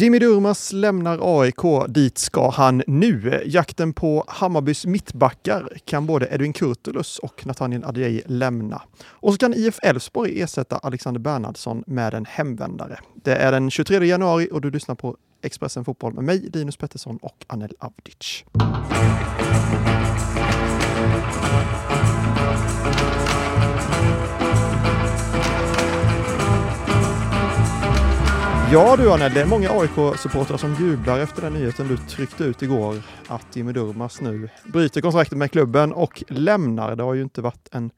Jimmy Durmas lämnar AIK. Dit ska han nu. Jakten på Hammarbys mittbackar kan både Edvin Kurtulus och Nathaniel Adjei lämna. Och så kan IF Elfsborg ersätta Alexander Bernhardsson med en hemvändare. Det är den 23 januari och du lyssnar på Expressen Fotboll med mig, Linus Pettersson och Anel Avdic. Ja du Anel, det är många AIK-supportrar som jublar efter den nyheten du tryckte ut igår att Jimmy Durmaz nu bryter kontraktet med klubben och lämnar. Det har ju inte varit en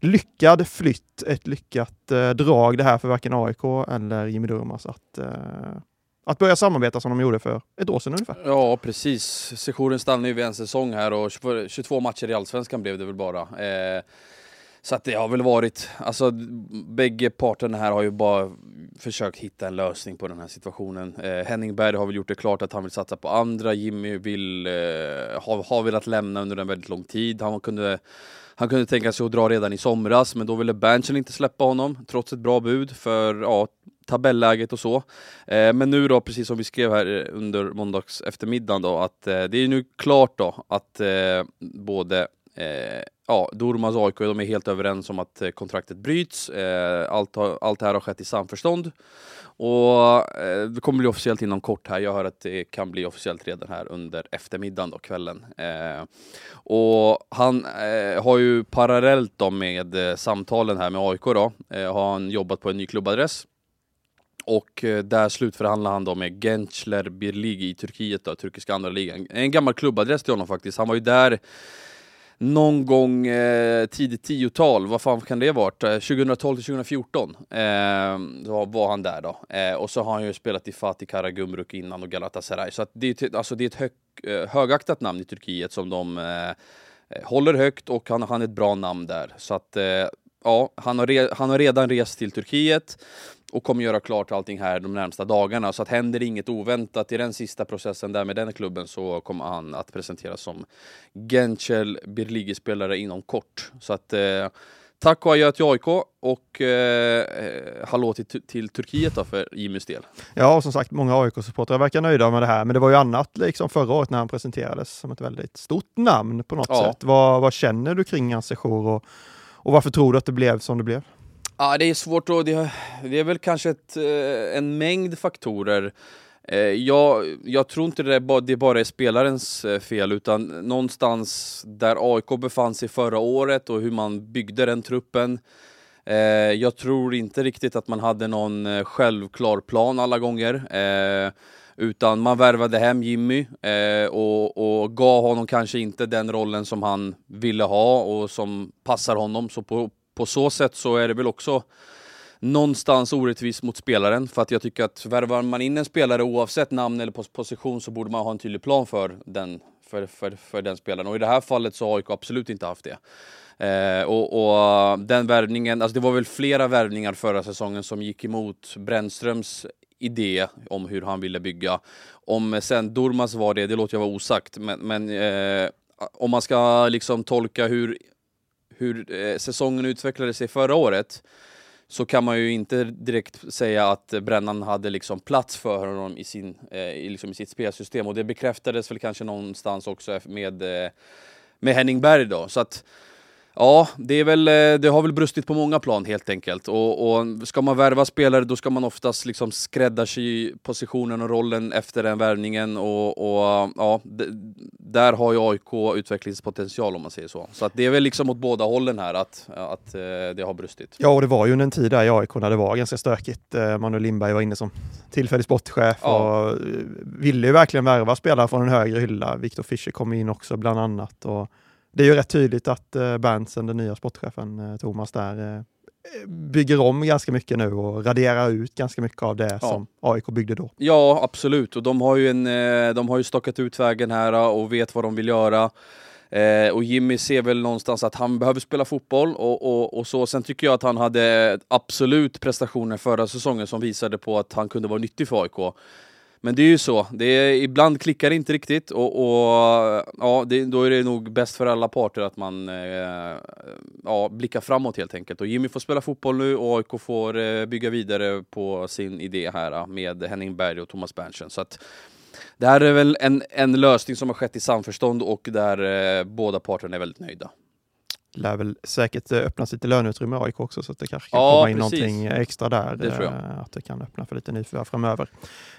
lyckad flytt, ett lyckat eh, drag det här för varken AIK eller Jimmy Durmaz att, eh, att börja samarbeta som de gjorde för ett år sedan ungefär. Ja, precis. Sessionen stannar ju vid en säsong här och 22 matcher i Allsvenskan blev det väl bara. Eh, så att det har väl varit, alltså bägge parterna här har ju bara försökt hitta en lösning på den här situationen. Eh, Henning Berg har väl gjort det klart att han vill satsa på andra. Jimmy vill, eh, har, har velat lämna under en väldigt lång tid. Han kunde, han kunde tänka sig att dra redan i somras, men då ville Berntsen inte släppa honom, trots ett bra bud för ja, tabelläget och så. Eh, men nu då, precis som vi skrev här under måndags eftermiddag då, att eh, det är nu klart då att eh, både Eh, ja, Dormas AIK, de är helt överens om att eh, kontraktet bryts. Eh, allt, har, allt det här har skett i samförstånd. Och eh, det kommer bli officiellt inom kort här. Jag hör att det kan bli officiellt redan här under eftermiddagen och kvällen. Eh, och han eh, har ju parallellt då med eh, samtalen här med AIK då, eh, har han jobbat på en ny klubbadress. Och eh, där slutförhandlar han då med Gençler Birlig i Turkiet då, turkiska andra ligan. En gammal klubbadress till honom faktiskt. Han var ju där någon gång eh, tidigt tiotal, vad fan kan det ha varit? Eh, 2012 till 2014 eh, var han där då. Eh, och så har han ju spelat i Fatih Karagümrük innan och Galatasaray. Så att det, är, alltså det är ett hög, eh, högaktat namn i Turkiet som de eh, eh, håller högt och han, han är ett bra namn där. Så att eh, ja, han har, re, han har redan rest till Turkiet och kommer göra klart allting här de närmsta dagarna. Så att händer inget oväntat i den sista processen där med den klubben så kommer han att presenteras som Genchel Birligi-spelare inom kort. Så att eh, tack och adjö till AIK och eh, hallå till, till Turkiet då för Jimmys del. Ja, och som sagt, många AIK-supportrar verkar nöjda med det här, men det var ju annat liksom förra året när han presenterades som ett väldigt stort namn på något ja. sätt. Vad, vad känner du kring hans sejour och, och varför tror du att det blev som det blev? Ja, det är svårt att... det, det är väl kanske ett, eh, en mängd faktorer. Eh, jag, jag tror inte det, bara, det bara är spelarens eh, fel, utan någonstans där AIK befann sig förra året och hur man byggde den truppen. Jag tror inte riktigt att man hade någon självklar plan alla gånger. Utan man värvade hem Jimmy och, och gav honom kanske inte den rollen som han ville ha och som passar honom. Så på, på så sätt så är det väl också någonstans orättvist mot spelaren för att jag tycker att värvar man in en spelare oavsett namn eller position så borde man ha en tydlig plan för den, för, för, för den spelaren och i det här fallet så har AIK absolut inte haft det. Eh, och, och, den värvningen, alltså det var väl flera värvningar förra säsongen som gick emot Brännströms idé om hur han ville bygga. Om sen Durmas var det, det låter jag vara osagt, men, men eh, om man ska liksom tolka hur hur eh, säsongen utvecklade sig förra året så kan man ju inte direkt säga att Brännan hade liksom plats för honom i, sin, eh, i, liksom i sitt spelsystem och det bekräftades väl kanske någonstans också med, eh, med Henning Berg då. Så att Ja, det, är väl, eh, det har väl brustit på många plan helt enkelt. Och, och ska man värva spelare då ska man oftast liksom skräddarsy positionen och rollen efter den värvningen. Och, och ja, där har ju AIK utvecklingspotential om man säger så. Så att det är väl liksom åt båda hållen här att, att eh, det har brustit. Ja, och det var ju en tid där i AIK när det var ganska stökigt. Eh, Manuel Lindberg var inne som tillfällig sportchef ja. och ville ju verkligen värva spelare från en högre hylla. Viktor Fischer kom in också bland annat. Och det är ju rätt tydligt att eh, Berntsen, den nya sportchefen eh, Thomas där, eh, bygger om ganska mycket nu och raderar ut ganska mycket av det ja. som AIK byggde då. Ja, absolut. Och de har ju, en, de har ju stakat ut vägen här och vet vad de vill göra. Eh, och Jimmy ser väl någonstans att han behöver spela fotboll och, och, och, så. Sen tycker jag att han hade absolut prestationer förra säsongen som visade på att han kunde vara nyttig för AIK. Men det är ju så, det är, ibland klickar det inte riktigt och, och ja, det, då är det nog bäst för alla parter att man eh, ja, blickar framåt helt enkelt. Och Jimmy får spela fotboll nu och AIK får eh, bygga vidare på sin idé här eh, med Henning Berg och Thomas Berntsen. Så att, det här är väl en, en lösning som har skett i samförstånd och där eh, båda parterna är väldigt nöjda lär väl säkert eh, öppnas lite löneutrymme i AIK också, så att det kanske kan ja, komma in precis. någonting extra där. Det eh, att det kan öppna för lite nyförvärv framöver.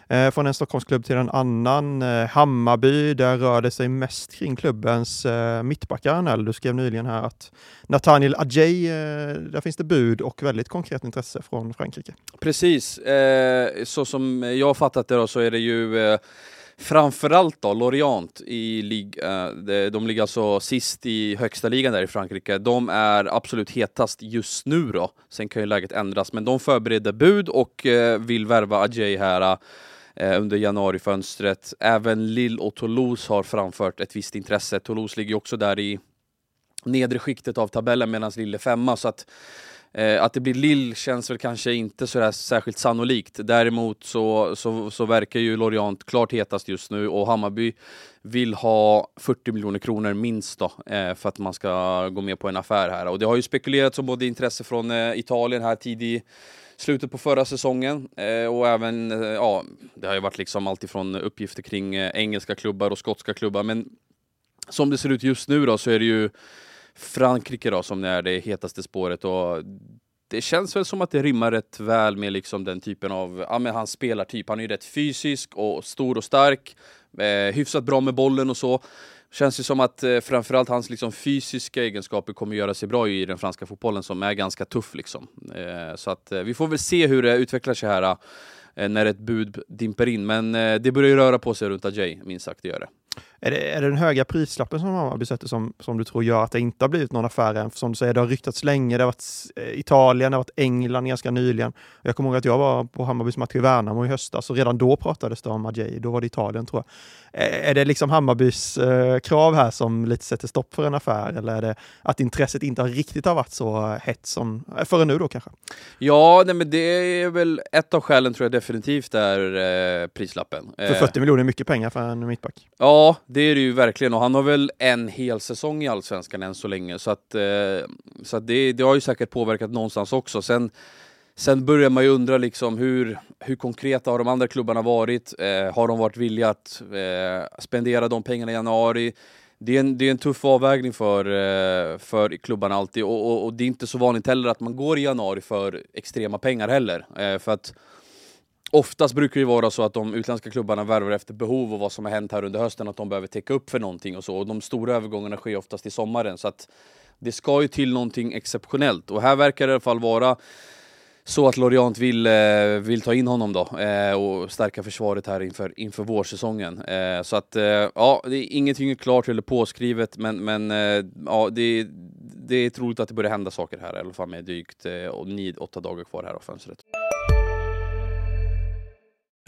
Eh, från en Stockholmsklubb till en annan. Hammarby, där rör det sig mest kring klubbens mittbackar. Nell. Du skrev nyligen här att Nathaniel Adjei, där finns det bud och väldigt konkret intresse från Frankrike. Precis, så som jag fattat det då, så är det ju Framförallt då Lorient i lig, eh, de ligger alltså sist i högsta ligan där i Frankrike. De är absolut hetast just nu då. Sen kan ju läget ändras, men de förbereder bud och eh, vill värva Adjei här eh, under januarifönstret. Även Lille och Toulouse har framfört ett visst intresse. Toulouse ligger också där i nedre skiktet av tabellen medan Lille är femma. Så att Eh, att det blir Lill känns väl kanske inte så särskilt sannolikt. Däremot så, så, så verkar ju Lorient klart hetast just nu och Hammarby vill ha 40 miljoner kronor minst då, eh, för att man ska gå med på en affär här. Och det har ju spekulerats om både intresse från eh, Italien här tidigt slutet på förra säsongen eh, och även, eh, ja, det har ju varit liksom alltifrån uppgifter kring eh, engelska klubbar och skotska klubbar, men som det ser ut just nu då så är det ju Frankrike då som är det hetaste spåret och det känns väl som att det rimmar rätt väl med liksom den typen av, ja men hans spelartyp. Han är ju rätt fysisk och stor och stark, eh, hyfsat bra med bollen och så. Känns ju som att eh, framförallt hans liksom, fysiska egenskaper kommer göra sig bra i den franska fotbollen som är ganska tuff liksom. Eh, så att eh, vi får väl se hur det utvecklar sig här eh, när ett bud dimper in. Men eh, det börjar ju röra på sig runt Ajay, minst sagt det gör det. Är det, är det den höga prislappen som Hammarby sätter som, som du tror gör att det inte har blivit någon affär än? För som du säger, det har ryktats länge, det har varit eh, Italien, det har varit England ganska nyligen. Jag kommer ihåg att jag var på Hammarbys match i Värnamo i höstas och redan då pratades det om Adjei, då var det Italien tror jag. Är det liksom Hammarbys eh, krav här som lite sätter stopp för en affär eller är det att intresset inte riktigt har varit så hett som, eh, förrän nu då kanske? Ja, nej, men det är väl ett av skälen tror jag definitivt är eh, prislappen. För 40 miljoner är mycket pengar för en mittback. Ja, det är det ju verkligen och han har väl en hel säsong i Allsvenskan än så länge så att, eh, så att det, det har ju säkert påverkat någonstans också. Sen, sen börjar man ju undra liksom hur, hur konkreta har de andra klubbarna varit? Eh, har de varit villiga att eh, spendera de pengarna i januari? Det är en, det är en tuff avvägning för, eh, för klubbarna alltid och, och, och, det är inte så vanligt heller att man går i januari för extrema pengar heller. Eh, för att Oftast brukar det vara så att de utländska klubbarna värvar efter behov och vad som har hänt här under hösten, att de behöver täcka upp för någonting och så. Och de stora övergångarna sker oftast i sommaren, så att det ska ju till någonting exceptionellt. Och här verkar det i alla fall vara så att Lorient vill, eh, vill ta in honom då eh, och stärka försvaret här inför, inför vårsäsongen. Eh, så att eh, ja, det är ingenting är klart eller påskrivet, men, men eh, ja, det, det är troligt att det börjar hända saker här i alla fall med drygt eh, 9-8 dagar kvar här av fönstret.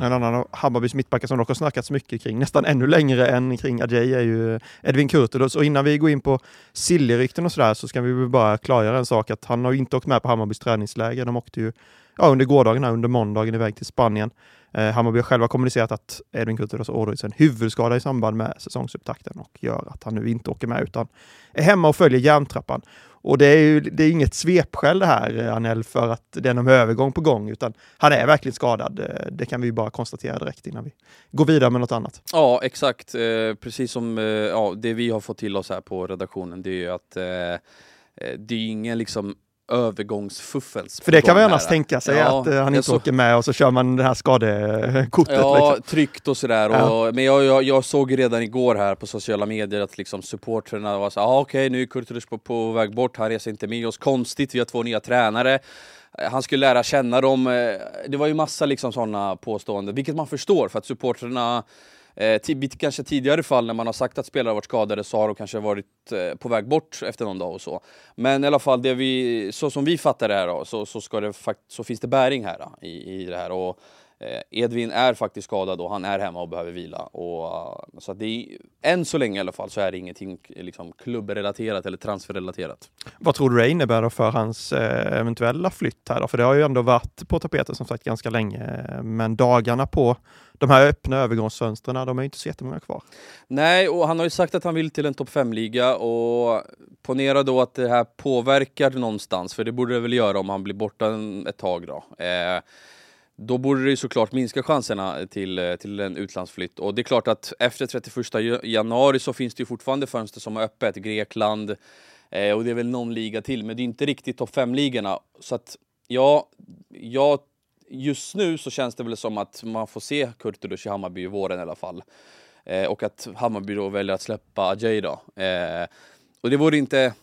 En annan av Hammarbys mittbackar som dock har snackats mycket kring, nästan ännu längre än kring Adjei, är ju Edvin Kurtulus. Och innan vi går in på Siljerykten och sådär så ska vi bara klargöra en sak att han har inte åkt med på Hammarbys träningsläger. De åkte ju ja, under gårdagen, här, under måndagen iväg till Spanien. Eh, Hammarby har själva kommunicerat att Edvin Kurtulus ådrog ådragits en huvudskada i samband med säsongsupptakten och gör att han nu inte åker med utan är hemma och följer järntrappan. Och det är ju det är inget svepskäl det här, eh, Anel, för att det är någon övergång på gång, utan han är verkligen skadad. Eh, det kan vi bara konstatera direkt innan vi går vidare med något annat. Ja, exakt. Eh, precis som ja, det vi har fått till oss här på redaktionen, det är ju att det är ingen liksom övergångsfuffels. För det kan man här. tänka sig Ja, att eh, han inte så- åker med och så kör man det här skadekortet. Ja, liksom. tryggt och sådär. Ja. Och, men jag, jag, jag såg redan igår här på sociala medier att liksom supportrarna var så ah, okej nu är Kurtulus på, på väg bort, han reser inte med oss. Konstigt, vi har två nya tränare. Eh, Han skulle lära känna dem. Eh, Det var ju massa liksom sådana påståenden, vilket man förstår för att supportrarna Eh, kanske tidigare fall när man har sagt att spelare varit skadade så har de kanske varit eh, på väg bort efter någon dag och så. Men i alla fall, det vi, så som vi fattar det här då, så, så, ska det så finns det bäring här då, i, i det här. Och, Edvin är faktiskt skadad och han är hemma och behöver vila. Och, eh, så det är, än så länge i alla fall så är det ingenting liksom, klubbrelaterat eller transferrelaterat. Vad tror du det innebär för hans eh, eventuella flytt här då? För det har ju ändå varit på tapeten som sagt ganska länge. Men dagarna på de här öppna övergångsfönstren, de är ju inte så jättemånga kvar. Nej, och han har ju sagt att han vill till en topp 5-liga och ponera då att det här påverkar någonstans, för det borde det väl göra om han blir borta ett tag då. Eh, då borde det ju såklart minska chanserna till, eh, till en utlandsflytt. Och det är klart att efter 31 januari så finns det ju fortfarande fönster som är öppet. Grekland eh, och det är väl någon liga till, men det är inte riktigt topp 5-ligorna. Så att ja, ja, just nu så känns det väl som att man får se Kurtulus i Hammarby i våren i alla fall. Eh, och att Hammarby då väljer att släppa Ajay då. Eh, och det vore inte...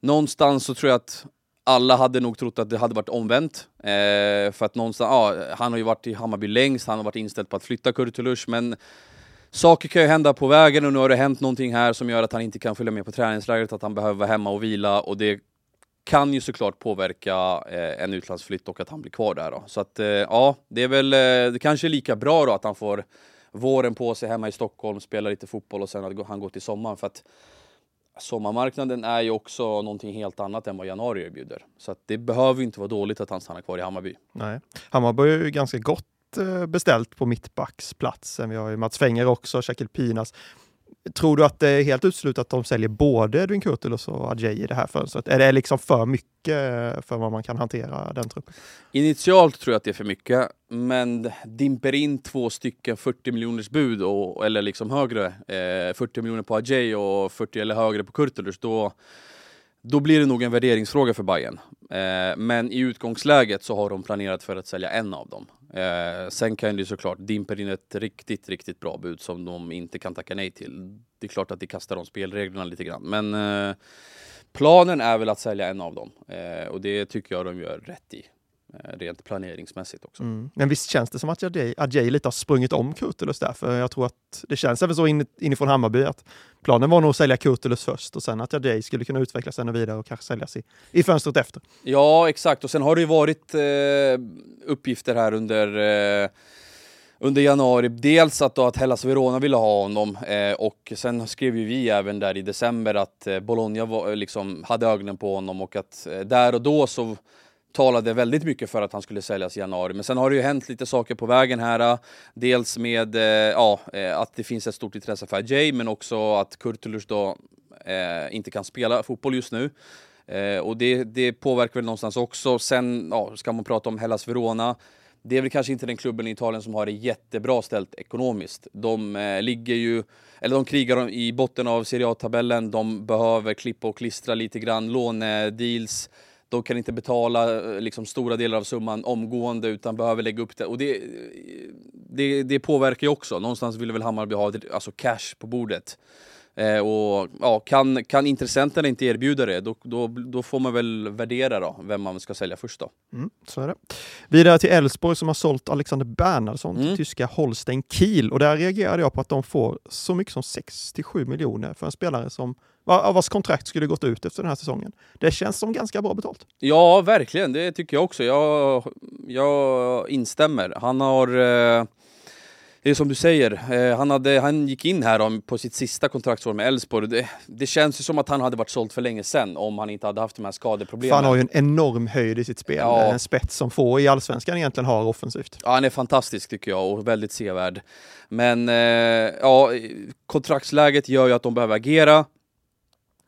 Någonstans så tror jag att alla hade nog trott att det hade varit omvänt. Eh, för att någonstans, ja, han har ju varit i Hammarby längst, han har varit inställd på att flytta Kurtulus, men saker kan ju hända på vägen och nu har det hänt någonting här som gör att han inte kan följa med på träningslägret, att han behöver vara hemma och vila och det kan ju såklart påverka eh, en utlandsflytt och att han blir kvar där då. Så att eh, ja, det är väl, eh, det kanske är lika bra då att han får våren på sig hemma i Stockholm, spela lite fotboll och sen att han går till sommaren för att sommarmarknaden är ju också någonting helt annat än vad januari erbjuder. Så att det behöver inte vara dåligt att han stannar kvar i Hammarby. Nej. Hammarby är ju ganska gott eh, beställt på mittbacksplatsen. Vi har ju Mats Fenger också, Shakil Pinas. Tror du att det är helt uteslutet att de säljer både Edwin Kurtulus och Adjei i det här fönstret? Är det liksom för mycket eh, för vad man kan hantera den truppen? Initialt tror jag att det är för mycket, men dimper in två stycken 40 miljoners bud och, eller liksom högre, eh, 40 miljoner på Adjei och 40 eller högre på Kurtulus, då, då blir det nog en värderingsfråga för Bayern. Eh, men i utgångsläget så har de planerat för att sälja en av dem. Eh, sen kan det ju såklart dimper in ett riktigt, riktigt bra bud som de inte kan tacka nej till. Det är klart att det kastar om spelreglerna lite grann, men eh, planen är väl att sälja en av dem eh, och det tycker jag de gör rätt i. Eh, rent planeringsmässigt också. Mm. Men visst känns det som att Adjei, lite har sprungit om Kurtulus där, för jag tror att det känns även så in, inifrån Hammarby att planen var nog att sälja Kurtulus först och sen att Adjei skulle kunna utvecklas ännu vidare och kanske säljas i, i fönstret efter. Ja, exakt. Och sen har det ju varit eh, uppgifter här under eh, under januari, dels att, då att Hellas Verona ville ha honom eh, och sen skrev ju vi även där i december att eh, Bologna var, liksom, hade ögonen på honom och att eh, där och då så talade väldigt mycket för att han skulle säljas i januari. Men sen har det ju hänt lite saker på vägen här. Äh, dels med äh, ja, äh, att det finns ett stort intresse för Jay men också att Kurtulus då eh, inte kan spela fotboll just nu. Eh, och det, det påverkar väl någonstans också. Sen ja, ska man prata om Hellas Verona. Det är väl kanske inte den klubben i Italien som har det jättebra ställt ekonomiskt. De eh, ligger ju, eller de krigar i botten av Serie A-tabellen. De behöver klippa och klistra lite grann, lånedeals. De kan inte betala eh, liksom, stora delar av summan omgående utan behöver lägga upp det. Och det, eh, det, det påverkar ju också. Någonstans vill väl Hammarby ha alltså cash på bordet. Eh, och ja, kan, kan intressenterna inte erbjuda det, då, då, då får man väl värdera då, vem man ska sälja först då. Mm, så är det. Vidare till Elfsborg som har sålt Alexander Bernhardsson Mm. till tyska Holstein Kiel och där reagerade jag på att de får så mycket som 67 miljoner för en spelare som va- vars kontrakt skulle gått ut efter den här säsongen. Det känns som ganska bra betalt. Ja, verkligen. Det tycker jag också. Jag, jag instämmer. Han har... Eh, det är som du säger, eh, han, hade, han gick in här på sitt sista kontraktsår med Elfsborg. Det, det känns ju som att han hade varit såld för länge sedan om han inte hade haft de här För skadeproblemen. han har ju en enorm höjd i sitt spel. Ja. En spets som få i allsvenskan egentligen har offensivt. Ja, han är fantastisk tycker jag och väldigt sevärd. Men eh, ja, kontraktsläget gör ju att de behöver agera.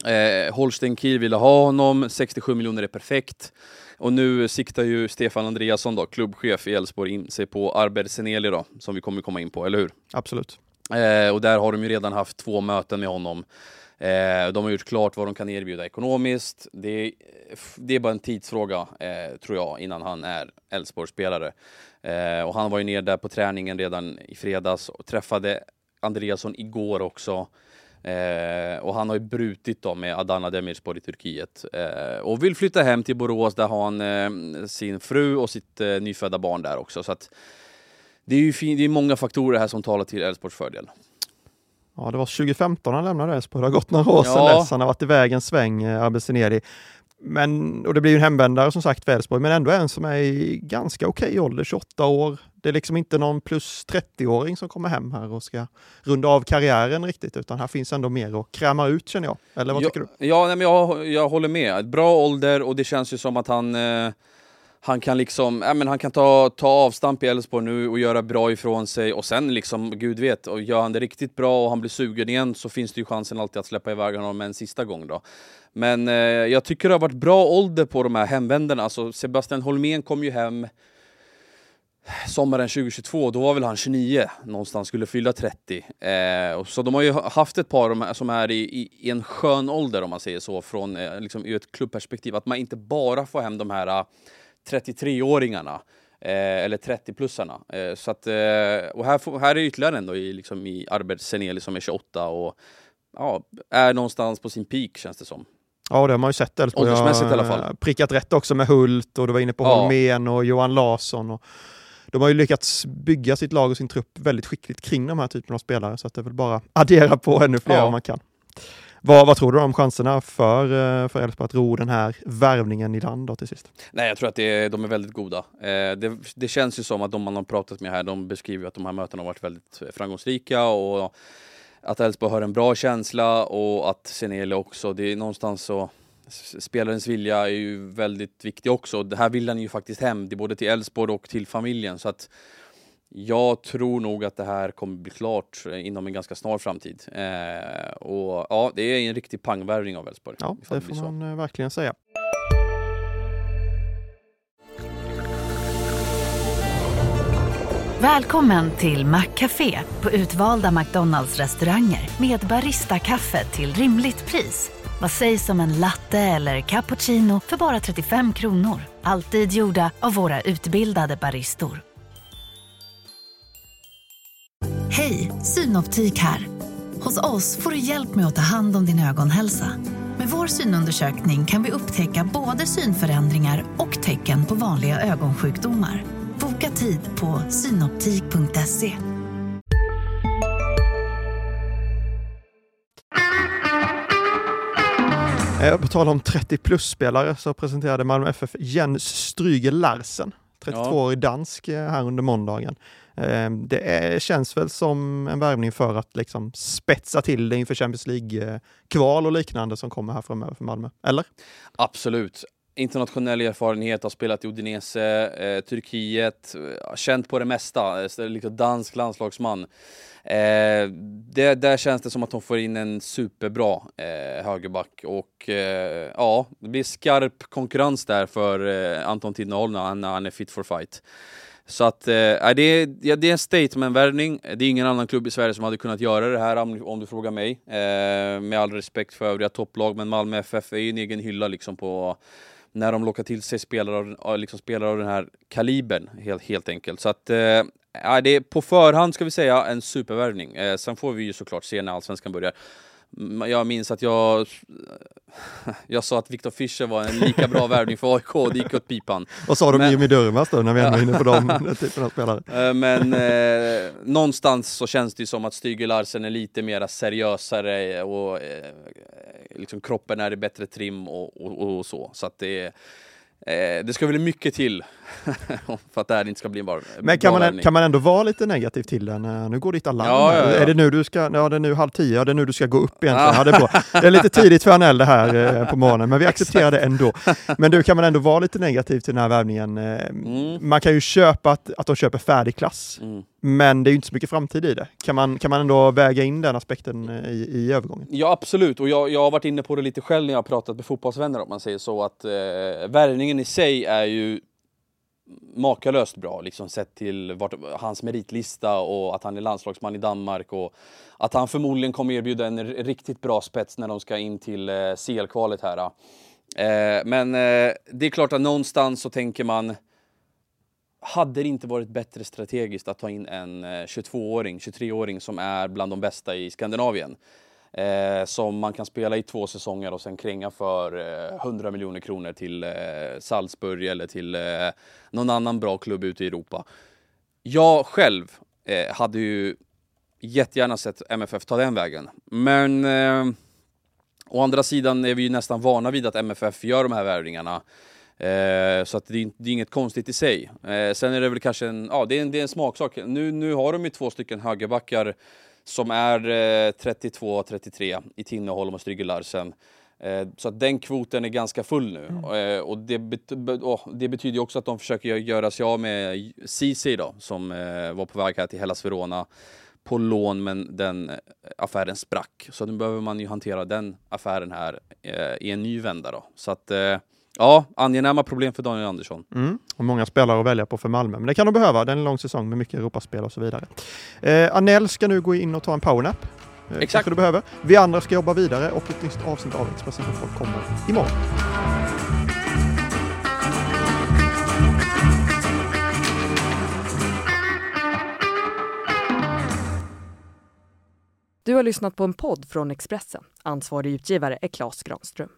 Eh, Holstein Kiel ville ha honom, 67 miljoner är perfekt. Och nu siktar ju Stefan Andreasson, då, klubbchef i Elfsborg, in sig på Arber Seneli då, som vi kommer komma in på, eller hur? Absolut. Eh, och där har de ju redan haft två möten med honom. Eh, de har gjort klart vad de kan erbjuda ekonomiskt. Det, det är bara en tidsfråga, eh, tror jag, innan han är Elfsborgsspelare. Eh, och han var ju nere där på träningen redan i fredags och träffade Andreasson igår också. Eh, och han har ju brutit då med Adana Demirspor i Turkiet eh, och vill flytta hem till Borås. Där har han eh, sin fru och sitt eh, nyfödda barn där också. Så att det är ju fin- det är många faktorer här som talar till Elfsborgs fördel. Ja, det var 2015 han lämnade Elfsborg. Det har gått några år sedan Ja. dess. Han har varit iväg en sväng, eh, Abessineri. Men, och det blir ju en hemvändare som sagt för Elfsborg, men ändå en som är i ganska okej ålder, 28 år. Det är liksom inte någon plus 30-åring som kommer hem här och ska runda av karriären riktigt, utan här finns ändå mer att kräma ut känner jag. Eller vad ja, tycker du? Ja, nej, men jag, jag håller med. Bra ålder och det känns ju som att han eh, han kan liksom, ja, men han kan ta, ta avstamp i Elfsborg nu och göra bra ifrån sig och sen liksom, gud vet, och gör han det riktigt bra och han blir sugen igen så finns det ju chansen alltid att släppa iväg honom en sista gång då. Men eh, jag tycker det har varit bra ålder på de här hemvändarna. Alltså Sebastian Holmén kom ju hem sommaren 2022, då var väl han 29 någonstans, skulle fylla 30. Eh, så de har ju haft ett par de här, som är i, i, i en skön ålder om man säger så, från eh, liksom, ur ett klubbperspektiv. Att man inte bara får hem de här 33-åringarna. Eh, eller 30-plussarna. Eh, så att, eh, och här, får, här är ytterligare en då i, liksom, i Arbet Seneli som är 28 och ja, är någonstans på sin peak känns det som. Ja, det har man ju sett Elfsborg. Åldersmässigt i alla fall. eh, Prickat rätt också med Hult och du var inne på Ja. Holmén och Johan Larsson. Och de har ju lyckats bygga sitt lag och sin trupp väldigt skickligt kring de här typerna av spelare, så att det är väl bara addera på ännu fler Ja. om man kan. Vad, vad tror du om chanserna för, eh, för Elfsborg att ro den här värvningen i land då till sist? Nej, jag tror att det de är väldigt goda. Eh, det, det känns ju som att de man har pratat med här, de beskriver att de här mötena har varit väldigt framgångsrika och att Elfsborg har en bra känsla och att Senele också, det är någonstans så Spelarens vilja är ju väldigt viktig också. Det här vill han ju faktiskt hem, det är både till Elfsborg och till familjen. Så att jag tror nog att det här kommer bli klart eh, inom en ganska snar framtid. Eh, och ja, det är en riktig pangvärvning av Elfsborg. Ja, det blir får så. man eh, verkligen säga. Välkommen till Maccafé på utvalda McDonalds restauranger med Baristakaffe till rimligt pris. Vad sägs om en latte eller cappuccino för bara 35 kronor? Alltid gjorda av våra utbildade baristor. Hej, Synoptik här. Hos oss får du hjälp med att ta hand om din ögonhälsa. Med vår synundersökning kan vi upptäcka både synförändringar och tecken på vanliga ögonsjukdomar. Boka tid på synoptik.se. Eh, På tal om 30 plus-spelare så presenterade Malmö FF Jens Stryger Larsen, 32-årig dansk, eh, här under måndagen. Ehm, det är, känns väl som en värvning för att liksom spetsa till det inför Champions League-kval och liknande som kommer här framöver för Malmö. Eller? Absolut. Internationell erfarenhet, har spelat i Udinese, eh, Turkiet, eh, känt på det mesta, eh, liksom dansk landslagsman. Eh, det, där känns det som att de får in en superbra eh, högerback och eh, ja, det blir skarp konkurrens där för eh, Anton Tidneholm när när han är fit for fight. Så att eh, det, är, ja, det är en statement-värvning. Det är ingen annan klubb i Sverige som hade kunnat göra det här om, om du frågar mig. Eh, med all respekt för övriga topplag, men Malmö FF är ju en egen hylla liksom på när de lockar till sig spelare av, liksom spelare av den här kalibern helt, helt enkelt. Så att eh, ja, det är på förhand ska vi säga en supervärvning. Eh, sen får vi ju såklart se när allsvenskan börjar. Jag minns att jag, jag sa att Viktor Fischer var en lika bra värvning för AIK och det gick åt pipan. Vad sa du om Jimmy Durmaz då, när vi ändå är inne på de den typen av spelare? Eh, Men eh, någonstans så känns det ju som att Stygge Larsen är lite mer seriösare och eh, liksom kroppen är i bättre trim och, och, och så. Så att det, eh, det ska väl mycket till för att det här inte ska bli en bara Men kan man, kan man ändå vara lite negativ till den? Eh, Nu går ditt alarm. Ja, ja, ja. Är det nu du ska, ja det är nu halv tio, ja det är nu du ska gå upp egentligen. Ja. det, är bra. det är lite tidigt för Anel det här eh, på morgonen, men vi accepterar det ändå. Men du, kan man ändå vara lite negativ till den här värvningen? Eh, Mm. Man kan ju köpa att, att de köper färdig klass, Mm. men det är ju inte så mycket framtid i det. Kan man, kan man ändå väga in den aspekten i, i övergången? Ja absolut, och jag, jag har varit inne på det lite själv när jag har pratat med fotbollsvänner om man säger så att eh, värvningen i sig är ju makalöst bra, liksom sett till vart, hans meritlista och att han är landslagsman i Danmark och att han förmodligen kommer erbjuda en riktigt bra spets när de ska in till eh, CL-kvalet här. Eh. eh, men eh, det är klart att någonstans så tänker man hade det inte varit bättre strategiskt att ta in en eh, 22-åring, 23-åring som är bland de bästa i Skandinavien? Eh, som man kan spela i två säsonger och sen kränga för eh, 100 miljoner kronor till eh, Salzburg eller till eh, någon annan bra klubb ute i Europa. Jag själv eh, hade ju jättegärna sett MFF ta den vägen. Men eh, å andra sidan är vi ju nästan vana vid att MFF gör de här värvningarna. Eh, så att det är, det är, inget konstigt i sig. Eh, sen är det väl kanske en, ja, det är en, det är en smaksak. Nu, nu har de ju två stycken högerbackar som är 32-33 eh, i Tinneholm och Strygge Larsen. Eh, så att den kvoten är ganska full nu. Mm. Eh, och det, bet det, betyder också att de försöker göra sig av med Ceesay då, som var på väg här till Hellas Verona på lån men den affären sprack. Så nu behöver man ju hantera den affären här i en ny vända då. Så att Ja, angenäma problem för Daniel Andersson. Mm. Och många spelare att välja på för Malmö, men det kan de behöva. Det är en lång säsong med mycket Europaspel och så vidare. Eh, Anel ska nu gå in och ta en powernap. Eh, Exakt. du behöver. Vi andra ska jobba vidare och ett nytt avsnitt av Expressen Fotboll kommer imorgon. Du har lyssnat på en podd från Expressen. Ansvarig utgivare är Klas Granström.